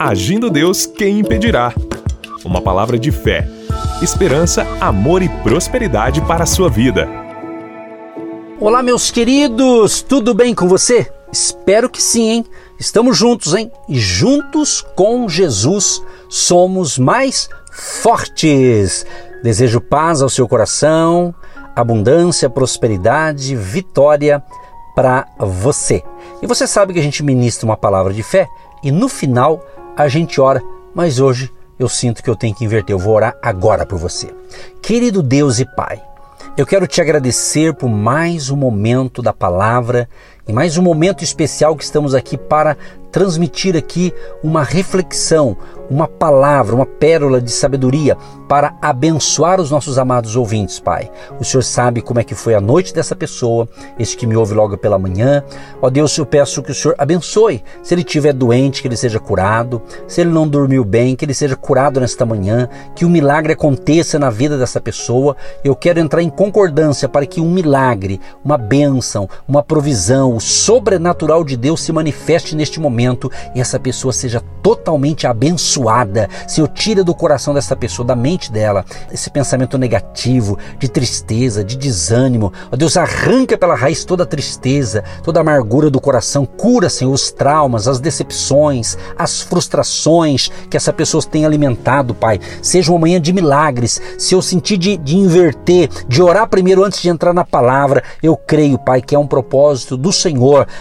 Agindo Deus, quem impedirá? Uma palavra de fé, esperança, amor e prosperidade para a sua vida. Olá, meus queridos, tudo bem com você? Espero que sim, hein? Estamos juntos, hein? E juntos com Jesus somos mais fortes. Desejo paz ao seu coração, abundância, prosperidade, vitória para você. E você sabe que a gente ministra uma palavra de fé e no final a gente ora, mas hoje eu sinto que eu tenho que inverter. Eu vou orar agora por você. Querido Deus e Pai, eu quero te agradecer por mais um momento da palavra e mais um momento especial que estamos aqui para transmitir aqui uma reflexão, uma palavra, uma pérola de sabedoria para abençoar os nossos amados ouvintes, Pai. O Senhor sabe como é que foi a noite dessa pessoa, esse que me ouve logo pela manhã. Ó Deus, eu peço que o Senhor abençoe. Se ele estiver doente, que ele seja curado. Se ele não dormiu bem, que ele seja curado nesta manhã. Que um milagre aconteça na vida dessa pessoa. Eu quero entrar em concordância para que um milagre, uma bênção, uma provisão, o sobrenatural de Deus se manifeste neste momento e essa pessoa seja totalmente abençoada. Se eu tira do coração dessa pessoa, da mente dela, esse pensamento negativo, de tristeza, de desânimo, ó Deus, arranca pela raiz toda a tristeza, toda a amargura do coração, cura, Senhor, os traumas, as decepções, as frustrações que essa pessoa tem alimentado, Pai. Seja uma manhã de milagres. Se eu sentir de, de inverter, de orar primeiro antes de entrar na palavra, eu creio, Pai, que é um propósito do Senhor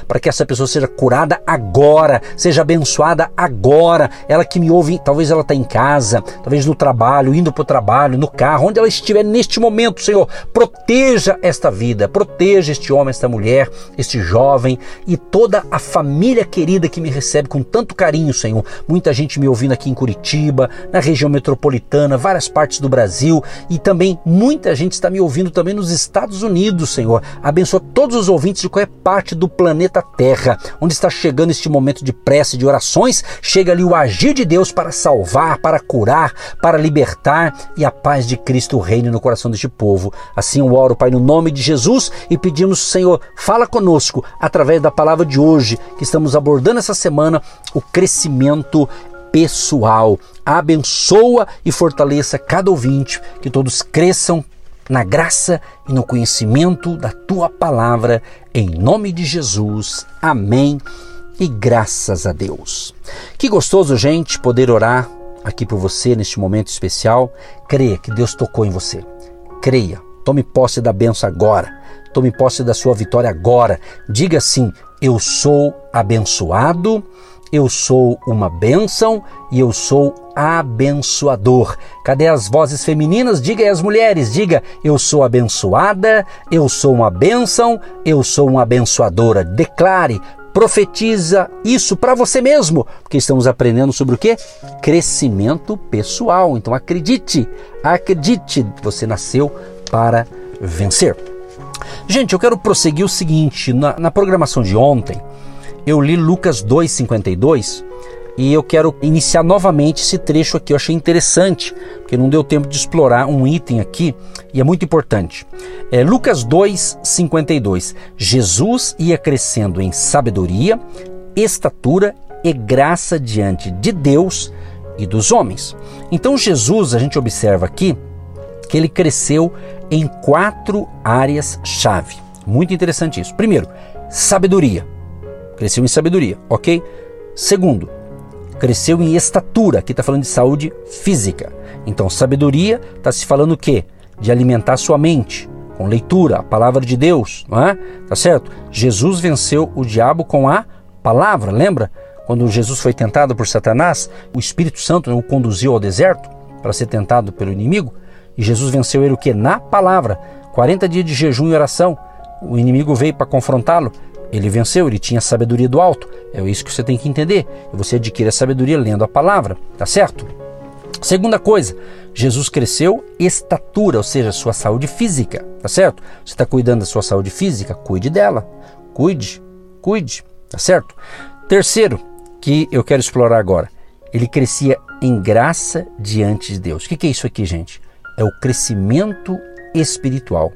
para que essa pessoa seja curada agora, seja abençoada agora. Ela que me ouve, talvez ela está em casa, talvez no trabalho, indo para o trabalho, no carro, onde ela estiver neste momento, Senhor, proteja esta vida, proteja este homem, esta mulher, este jovem e toda a família querida que me recebe com tanto carinho, Senhor. Muita gente me ouvindo aqui em Curitiba, na região metropolitana, várias partes do Brasil e também muita gente está me ouvindo também nos Estados Unidos, Senhor. Abençoa todos os ouvintes de qualquer parte do planeta Terra, onde está chegando este momento de prece, de orações, chega ali o agir de Deus para salvar, para curar, para libertar e a paz de Cristo reine no coração deste povo. Assim eu oro, Pai, no nome de Jesus e pedimos, Senhor, fala conosco através da palavra de hoje que estamos abordando essa semana, o crescimento pessoal. Abençoa e fortaleça cada ouvinte, que todos cresçam na graça e no conhecimento da tua palavra, em nome de Jesus. Amém. E graças a Deus. Que gostoso, gente, poder orar aqui por você neste momento especial. Creia que Deus tocou em você. Creia. Tome posse da benção agora. Tome posse da sua vitória agora. Diga assim: Eu sou abençoado eu sou uma bênção e eu sou abençoador. Cadê as vozes femininas? Diga aí as mulheres, diga eu sou abençoada, eu sou uma bênção, eu sou uma abençoadora. Declare, profetiza isso para você mesmo, porque estamos aprendendo sobre o que? Crescimento pessoal. Então acredite, acredite, você nasceu para vencer. Gente, eu quero prosseguir o seguinte: na, na programação de ontem, eu li Lucas 2,52 e eu quero iniciar novamente esse trecho aqui. Eu achei interessante, porque não deu tempo de explorar um item aqui e é muito importante. É Lucas 2,52. Jesus ia crescendo em sabedoria, estatura e graça diante de Deus e dos homens. Então, Jesus, a gente observa aqui que ele cresceu em quatro áreas-chave. Muito interessante isso. Primeiro, sabedoria cresceu em sabedoria, ok? Segundo, cresceu em estatura, aqui está falando de saúde física. Então, sabedoria está se falando o quê? De alimentar sua mente com leitura, a palavra de Deus, não é? Tá certo? Jesus venceu o diabo com a palavra, lembra? Quando Jesus foi tentado por Satanás, o Espírito Santo o conduziu ao deserto para ser tentado pelo inimigo, e Jesus venceu ele o que? Na palavra. 40 dias de jejum e oração. O inimigo veio para confrontá-lo ele venceu, ele tinha sabedoria do alto. É isso que você tem que entender. E você adquire a sabedoria lendo a palavra, tá certo? Segunda coisa, Jesus cresceu estatura, ou seja, sua saúde física, tá certo? Você está cuidando da sua saúde física, cuide dela. Cuide, cuide, tá certo? Terceiro, que eu quero explorar agora, ele crescia em graça diante de Deus. O que é isso aqui, gente? É o crescimento espiritual.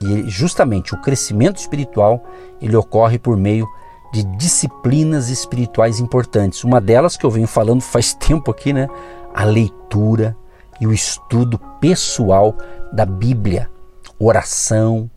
E justamente o crescimento espiritual ele ocorre por meio de disciplinas espirituais importantes. Uma delas que eu venho falando faz tempo aqui, né? A leitura e o estudo pessoal da Bíblia, oração,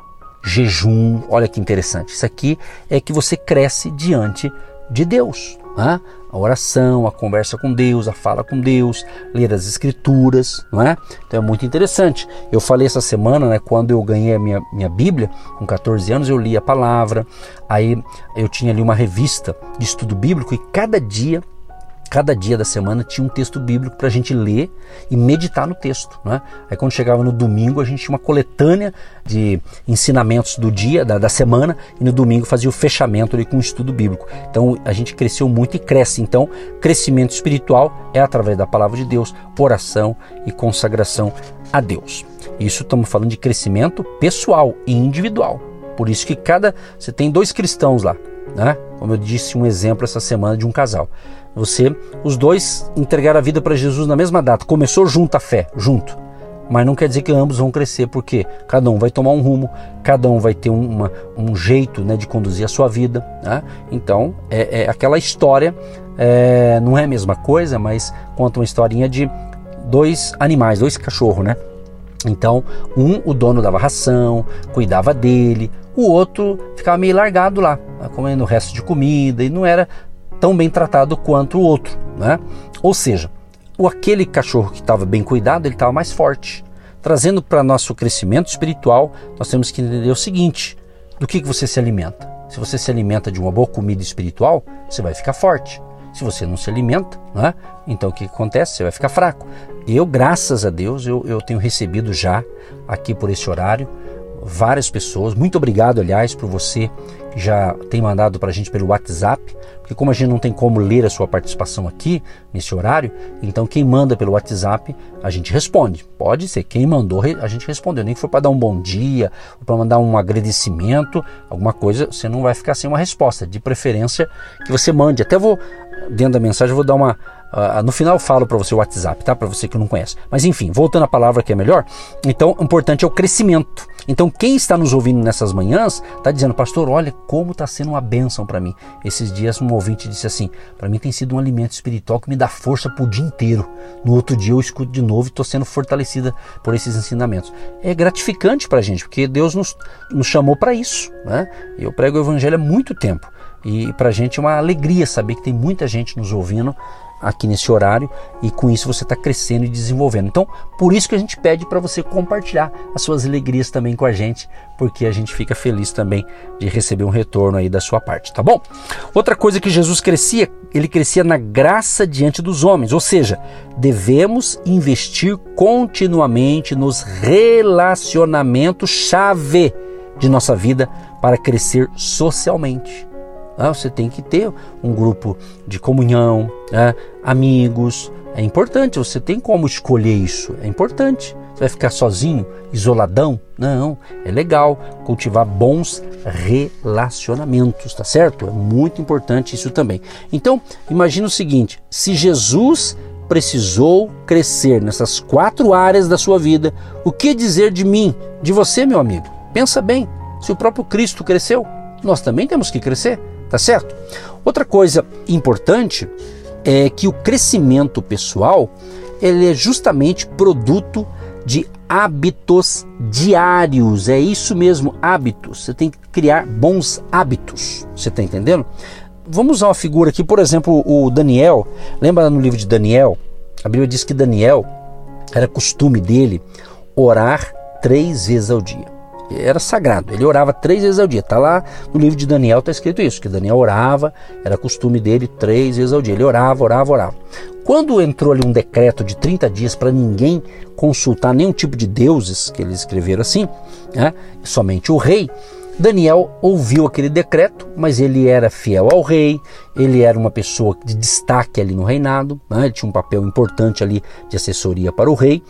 jejum. Olha que interessante. Isso aqui é que você cresce diante de Deus. Né? A oração, a conversa com Deus, a fala com Deus, ler as escrituras, não é? Então é muito interessante. Eu falei essa semana, né, quando eu ganhei a minha, minha Bíblia, com 14 anos, eu li a palavra, aí eu tinha ali uma revista de estudo bíblico e cada dia cada dia da semana tinha um texto bíblico para a gente ler e meditar no texto. Né? Aí quando chegava no domingo, a gente tinha uma coletânea de ensinamentos do dia, da, da semana, e no domingo fazia o fechamento ali com o estudo bíblico. Então a gente cresceu muito e cresce. Então, crescimento espiritual é através da palavra de Deus, oração e consagração a Deus. Isso estamos falando de crescimento pessoal e individual. Por isso que cada. Você tem dois cristãos lá, né? Como eu disse um exemplo essa semana de um casal. Você, os dois entregaram a vida para Jesus na mesma data. Começou junto a fé, junto. Mas não quer dizer que ambos vão crescer, porque cada um vai tomar um rumo, cada um vai ter uma, um jeito né, de conduzir a sua vida. Né? Então, é, é aquela história, é, não é a mesma coisa, mas conta uma historinha de dois animais, dois cachorros, né? Então, um, o dono dava ração, cuidava dele, o outro ficava meio largado lá, comendo o resto de comida, e não era tão bem tratado quanto o outro, né? Ou seja, o aquele cachorro que estava bem cuidado, ele estava mais forte. Trazendo para nosso crescimento espiritual, nós temos que entender o seguinte: do que, que você se alimenta? Se você se alimenta de uma boa comida espiritual, você vai ficar forte. Se você não se alimenta, né? então o que acontece? Você vai ficar fraco. Eu, graças a Deus, eu, eu tenho recebido já aqui por esse horário várias pessoas. Muito obrigado, aliás, por você que já tem mandado para a gente pelo WhatsApp, porque como a gente não tem como ler a sua participação aqui nesse horário, então quem manda pelo WhatsApp a gente responde. Pode ser quem mandou a gente respondeu, nem que for para dar um bom dia, para mandar um agradecimento, alguma coisa, você não vai ficar sem uma resposta. De preferência que você mande. Até vou dentro da mensagem vou dar uma Uh, no final eu falo para você o WhatsApp, tá? Para você que não conhece. Mas enfim, voltando à palavra que é melhor. Então, o importante é o crescimento. Então, quem está nos ouvindo nessas manhãs está dizendo, pastor, olha como está sendo uma bênção para mim. Esses dias um ouvinte disse assim: para mim tem sido um alimento espiritual que me dá força o dia inteiro. No outro dia eu escuto de novo e estou sendo fortalecida por esses ensinamentos. É gratificante para a gente, porque Deus nos, nos chamou para isso. Né? Eu prego o evangelho há muito tempo. E para a gente é uma alegria saber que tem muita gente nos ouvindo aqui nesse horário e com isso você está crescendo e desenvolvendo. Então, por isso que a gente pede para você compartilhar as suas alegrias também com a gente, porque a gente fica feliz também de receber um retorno aí da sua parte, tá bom? Outra coisa que Jesus crescia, ele crescia na graça diante dos homens, ou seja, devemos investir continuamente nos relacionamentos chave de nossa vida para crescer socialmente. Ah, você tem que ter um grupo de comunhão, né? amigos. É importante, você tem como escolher isso. É importante. Você vai ficar sozinho, isoladão? Não, é legal cultivar bons relacionamentos, tá certo? É muito importante isso também. Então, imagine o seguinte: se Jesus precisou crescer nessas quatro áreas da sua vida, o que dizer de mim, de você, meu amigo? Pensa bem, se o próprio Cristo cresceu, nós também temos que crescer tá certo? Outra coisa importante é que o crescimento pessoal ele é justamente produto de hábitos diários. É isso mesmo, hábitos. Você tem que criar bons hábitos. Você está entendendo? Vamos usar uma figura aqui, por exemplo, o Daniel. Lembra no livro de Daniel? A Bíblia diz que Daniel era costume dele orar três vezes ao dia era sagrado. Ele orava três vezes ao dia. Está lá no livro de Daniel, está escrito isso, que Daniel orava, era costume dele três vezes ao dia. Ele orava, orava, orava. Quando entrou ali um decreto de 30 dias para ninguém consultar nenhum tipo de deuses, que eles escreveram assim, né, somente o rei, Daniel ouviu aquele decreto, mas ele era fiel ao rei, ele era uma pessoa de destaque ali no reinado, né, ele tinha um papel importante ali de assessoria para o rei,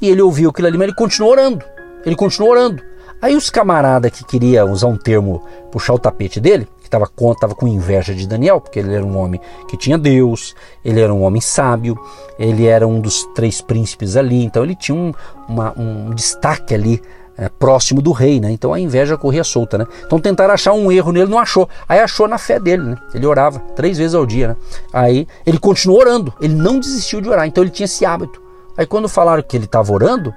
e ele ouviu aquilo ali, mas ele continuou orando, ele continuou orando. Aí os camarada que queria usar um termo, puxar o tapete dele, que estava tava com inveja de Daniel, porque ele era um homem que tinha Deus, ele era um homem sábio, ele era um dos três príncipes ali, então ele tinha um, uma, um destaque ali é, próximo do rei, né? Então a inveja corria solta, né? Então tentaram achar um erro nele, não achou. Aí achou na fé dele, né? Ele orava três vezes ao dia, né? Aí ele continuou orando, ele não desistiu de orar, então ele tinha esse hábito. Aí quando falaram que ele estava orando,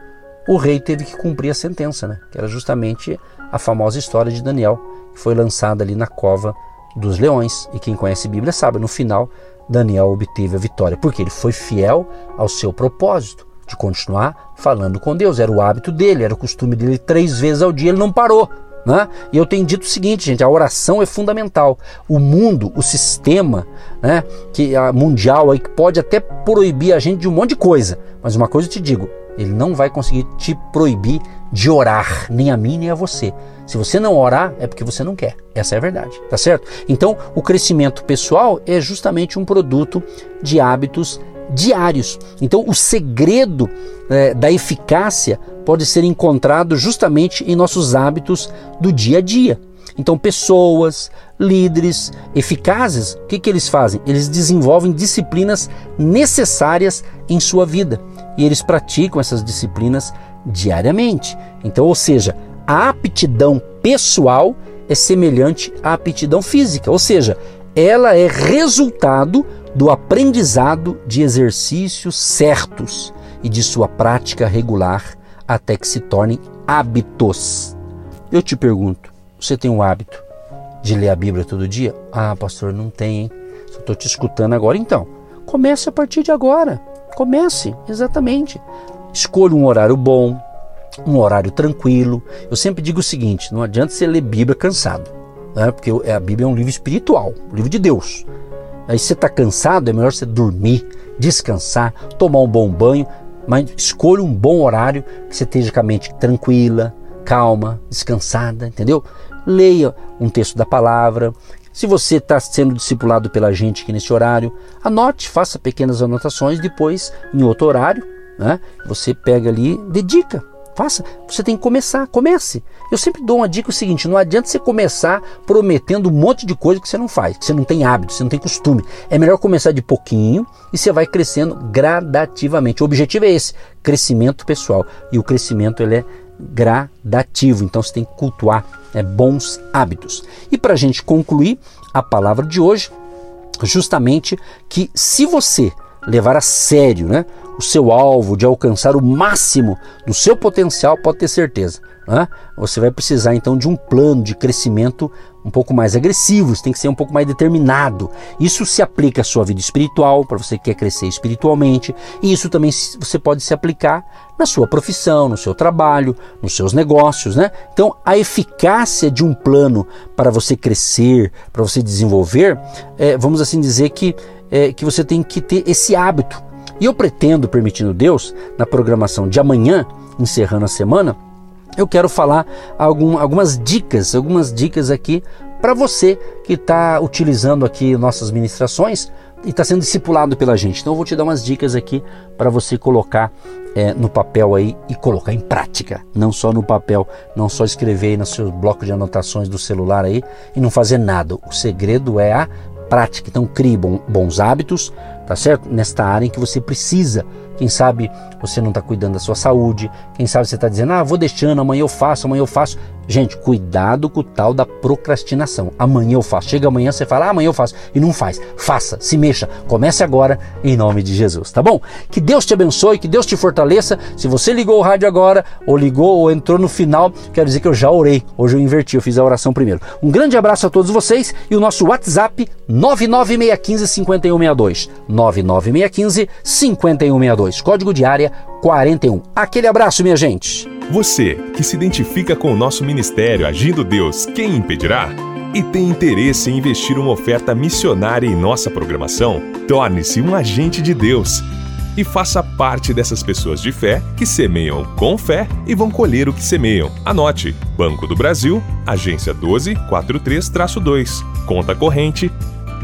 o rei teve que cumprir a sentença, né? Que era justamente a famosa história de Daniel, que foi lançada ali na cova dos leões. E quem conhece a Bíblia sabe, no final Daniel obteve a vitória, porque ele foi fiel ao seu propósito de continuar falando com Deus. Era o hábito dele, era o costume dele três vezes ao dia, ele não parou. Né? E eu tenho dito o seguinte, gente, a oração é fundamental. O mundo, o sistema, né, que a mundial aí que pode até proibir a gente de um monte de coisa, mas uma coisa eu te digo, ele não vai conseguir te proibir de orar, nem a mim nem a você. Se você não orar, é porque você não quer. Essa é a verdade, tá certo? Então, o crescimento pessoal é justamente um produto de hábitos diários. Então, o segredo é, da eficácia pode ser encontrado justamente em nossos hábitos do dia a dia. Então, pessoas, líderes eficazes, o que, que eles fazem? Eles desenvolvem disciplinas necessárias em sua vida e eles praticam essas disciplinas diariamente. Então, ou seja, a aptidão pessoal é semelhante à aptidão física, ou seja, ela é resultado do aprendizado de exercícios certos e de sua prática regular até que se tornem hábitos. Eu te pergunto, você tem um hábito de ler a Bíblia todo dia? Ah, pastor, não tem, hein? Só estou te escutando agora. Então, comece a partir de agora. Comece, exatamente. Escolha um horário bom, um horário tranquilo. Eu sempre digo o seguinte: não adianta você ler Bíblia cansado, né? porque a Bíblia é um livro espiritual, um livro de Deus. Aí você está cansado, é melhor você dormir, descansar, tomar um bom banho, mas escolha um bom horário que você esteja com a mente tranquila, calma, descansada, entendeu? Leia um texto da palavra. Se você está sendo discipulado pela gente aqui nesse horário, anote, faça pequenas anotações, depois, em outro horário, né, você pega ali, dedica Faça, você tem que começar, comece. Eu sempre dou uma dica o seguinte: não adianta você começar prometendo um monte de coisa que você não faz, que você não tem hábito, você não tem costume. É melhor começar de pouquinho e você vai crescendo gradativamente. O objetivo é esse: crescimento pessoal. E o crescimento ele é gradativo, então você tem que cultuar é, bons hábitos. E para a gente concluir a palavra de hoje, justamente que se você levar a sério né, o seu alvo, de alcançar o máximo do seu potencial, pode ter certeza. Né? Você vai precisar então de um plano de crescimento um pouco mais agressivo, você tem que ser um pouco mais determinado. Isso se aplica à sua vida espiritual, para você que quer crescer espiritualmente, e isso também você pode se aplicar na sua profissão, no seu trabalho, nos seus negócios, né? Então, a eficácia de um plano para você crescer, para você desenvolver, é, vamos assim dizer que, é, que você tem que ter esse hábito e eu pretendo, permitindo Deus, na programação de amanhã, encerrando a semana, eu quero falar algum, algumas dicas, algumas dicas aqui para você que está utilizando aqui nossas ministrações e está sendo discipulado pela gente. Então eu vou te dar umas dicas aqui para você colocar é, no papel aí e colocar em prática, não só no papel, não só escrever aí no seu bloco de anotações do celular aí e não fazer nada. O segredo é a prática. Então crie bons hábitos, tá certo? Nesta área em que você precisa. Quem sabe você não está cuidando da sua saúde, quem sabe você está dizendo, ah, vou deixando, amanhã eu faço, amanhã eu faço. Gente, cuidado com o tal da procrastinação. Amanhã eu faço. Chega amanhã, você fala, ah, amanhã eu faço. E não faz. Faça, se mexa. Comece agora, em nome de Jesus, tá bom? Que Deus te abençoe, que Deus te fortaleça. Se você ligou o rádio agora, ou ligou, ou entrou no final, quero dizer que eu já orei. Hoje eu inverti, eu fiz a oração primeiro. Um grande abraço a todos vocês e o nosso WhatsApp 99615 5162. 99615 5162. Código de área 41. Aquele abraço, minha gente. Você que se identifica com o nosso ministério Agindo Deus, quem impedirá? E tem interesse em investir uma oferta missionária em nossa programação? Torne-se um agente de Deus e faça parte dessas pessoas de fé que semeiam com fé e vão colher o que semeiam. Anote: Banco do Brasil, agência 1243-2, conta corrente